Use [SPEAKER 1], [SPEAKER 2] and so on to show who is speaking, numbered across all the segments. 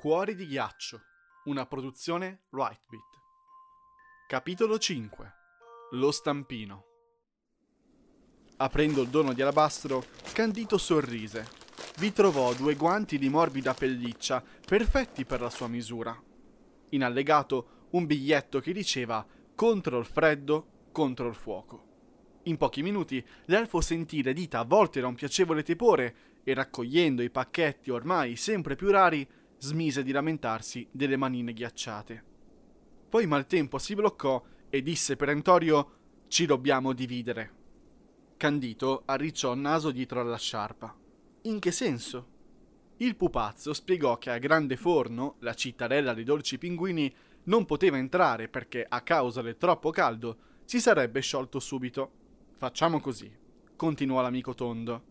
[SPEAKER 1] Cuori di ghiaccio, una produzione Rightbeat. Capitolo 5 Lo stampino. Aprendo il dono di alabastro, Candito sorrise. Vi trovò due guanti di morbida pelliccia, perfetti per la sua misura. In allegato un biglietto che diceva contro il freddo, contro il fuoco. In pochi minuti l'elfo sentì le dita avvolte da un piacevole tepore e raccogliendo i pacchetti ormai sempre più rari, smise di lamentarsi delle manine ghiacciate. Poi maltempo si bloccò e disse perentorio ci dobbiamo dividere. Candito arricciò il naso dietro alla sciarpa. In che senso? Il pupazzo spiegò che a Grande Forno, la cittadella dei dolci pinguini, non poteva entrare perché a causa del troppo caldo si sarebbe sciolto subito. Facciamo così, continuò l'amico tondo.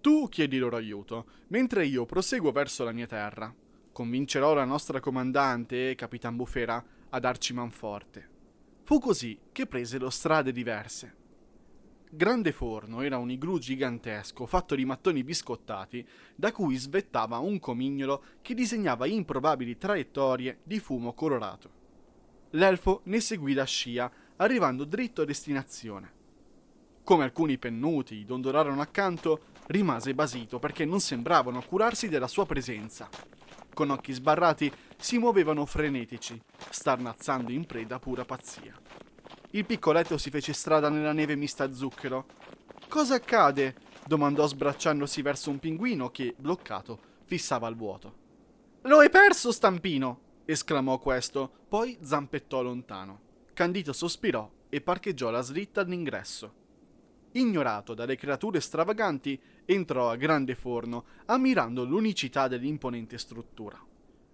[SPEAKER 1] Tu chiedi loro aiuto, mentre io proseguo verso la mia terra. Convincerò la nostra comandante, Capitan Bufera, a darci manforte. Fu così che presero strade diverse. Grande Forno era un igloo gigantesco fatto di mattoni biscottati da cui svettava un comignolo che disegnava improbabili traiettorie di fumo colorato. L'elfo ne seguì la scia, arrivando dritto a destinazione. Come alcuni pennuti dondolarono accanto, rimase basito perché non sembravano curarsi della sua presenza. Con occhi sbarrati si muovevano frenetici, starnazzando in preda a pura pazzia. Il piccoletto si fece strada nella neve mista a zucchero. Cosa accade? domandò sbracciandosi verso un pinguino che, bloccato, fissava il vuoto. Lo hai perso, stampino! esclamò questo, poi zampettò lontano. Candito sospirò e parcheggiò la slitta all'ingresso ignorato dalle creature stravaganti, entrò a grande forno, ammirando l'unicità dell'imponente struttura.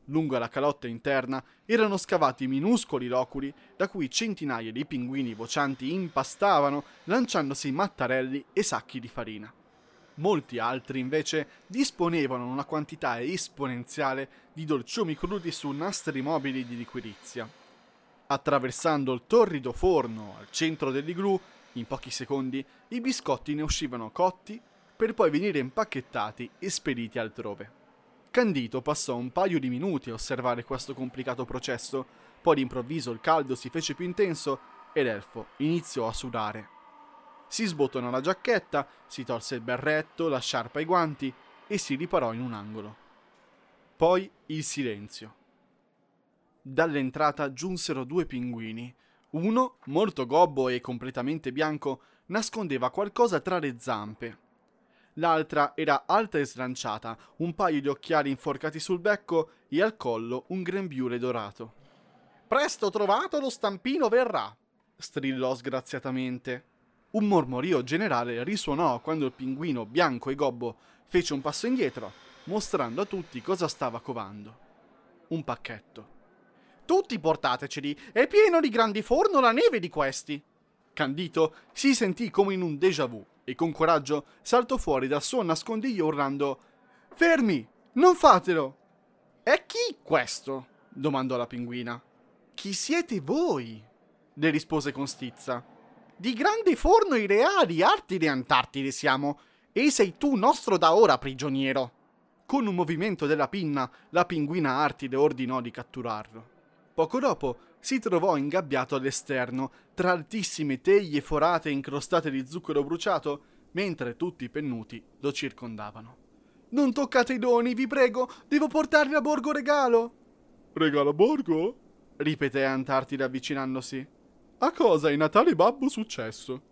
[SPEAKER 1] Lungo la calotta interna erano scavati minuscoli loculi da cui centinaia di pinguini vocianti impastavano, lanciandosi mattarelli e sacchi di farina. Molti altri invece disponevano una quantità esponenziale di dolciumi crudi su nastri mobili di liquirizia. Attraversando il torrido forno al centro dell'igloo in pochi secondi i biscotti ne uscivano cotti per poi venire impacchettati e spediti altrove. Candito passò un paio di minuti a osservare questo complicato processo, poi d'improvviso il caldo si fece più intenso e l'elfo iniziò a sudare. Si sbottonò la giacchetta, si tolse il berretto, la sciarpa e i guanti e si riparò in un angolo. Poi il silenzio. Dall'entrata giunsero due pinguini, uno, molto gobbo e completamente bianco, nascondeva qualcosa tra le zampe. L'altra era alta e slanciata, un paio di occhiali inforcati sul becco e al collo un grembiule dorato. Presto trovato lo stampino verrà, strillò sgraziatamente. Un mormorio generale risuonò quando il pinguino bianco e gobbo fece un passo indietro, mostrando a tutti cosa stava covando. Un pacchetto. Tutti portateceli, è pieno di grandi forno la neve di questi. Candito si sentì come in un déjà vu e con coraggio saltò fuori dal suo nascondiglio urlando Fermi, non fatelo! E chi questo? domandò la pinguina. Chi siete voi? le rispose con stizza. Di grande forno i reali, Artide Antartide siamo, e sei tu nostro da ora prigioniero. Con un movimento della pinna, la pinguina Artide ordinò di catturarlo. Poco dopo si trovò ingabbiato all'esterno, tra altissime teglie forate incrostate di zucchero bruciato, mentre tutti i pennuti lo circondavano. Non toccate i doni, vi prego, devo portarli a Borgo Regalo. Regalo a Borgo? ripeté Antartide avvicinandosi. A cosa è Natale Babbo successo?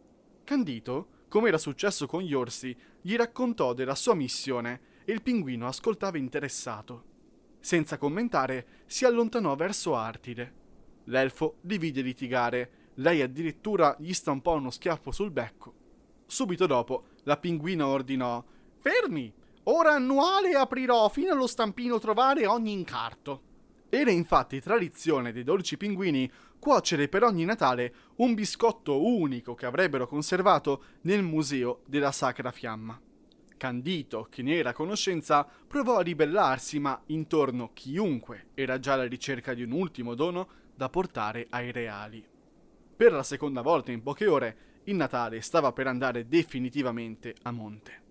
[SPEAKER 1] Candito, come era successo con gli orsi, gli raccontò della sua missione e il pinguino ascoltava interessato. Senza commentare, si allontanò verso Artide. L'elfo li vide litigare. Lei addirittura gli stampò uno schiaffo sul becco. Subito dopo, la pinguina ordinò: Fermi! Ora annuale aprirò fino allo stampino trovare ogni incarto. Era infatti tradizione dei dolci pinguini cuocere per ogni Natale un biscotto unico che avrebbero conservato nel museo della Sacra Fiamma. Candito, che ne era a conoscenza, provò a ribellarsi, ma intorno chiunque era già alla ricerca di un ultimo dono da portare ai reali. Per la seconda volta in poche ore, il Natale stava per andare definitivamente a monte.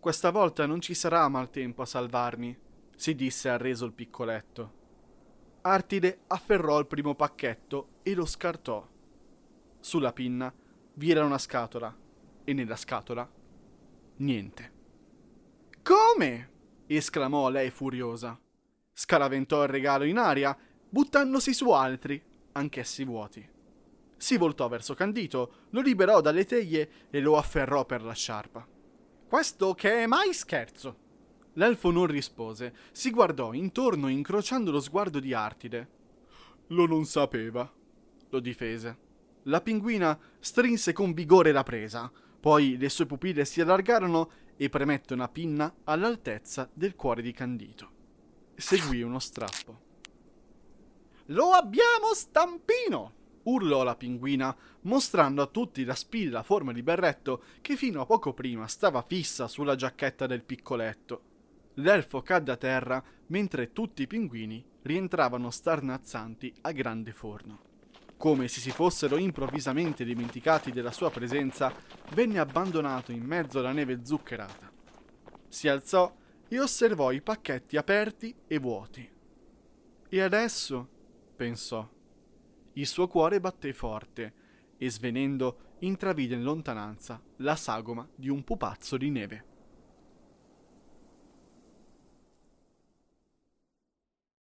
[SPEAKER 1] Questa volta non ci sarà maltempo a salvarmi, si disse arreso il piccoletto. Artide afferrò il primo pacchetto e lo scartò. Sulla pinna vi era una scatola e nella scatola niente. Come? esclamò lei furiosa. Scaraventò il regalo in aria, buttandosi su altri, anch'essi vuoti. Si voltò verso Candito, lo liberò dalle teglie e lo afferrò per la sciarpa. Questo che è mai scherzo? L'elfo non rispose, si guardò intorno incrociando lo sguardo di Artide. Lo non sapeva, lo difese. La pinguina strinse con vigore la presa, poi le sue pupille si allargarono e premette una pinna all'altezza del cuore di Candito. Seguì uno strappo. Lo abbiamo stampino! urlò la pinguina, mostrando a tutti la spilla a forma di berretto che fino a poco prima stava fissa sulla giacchetta del piccoletto. L'elfo cadde a terra mentre tutti i pinguini rientravano starnazzanti a grande forno. Come se si fossero improvvisamente dimenticati della sua presenza, venne abbandonato in mezzo alla neve zuccherata. Si alzò e osservò i pacchetti aperti e vuoti. E adesso? pensò. Il suo cuore batté forte e svenendo intravide in lontananza la sagoma di un pupazzo di neve.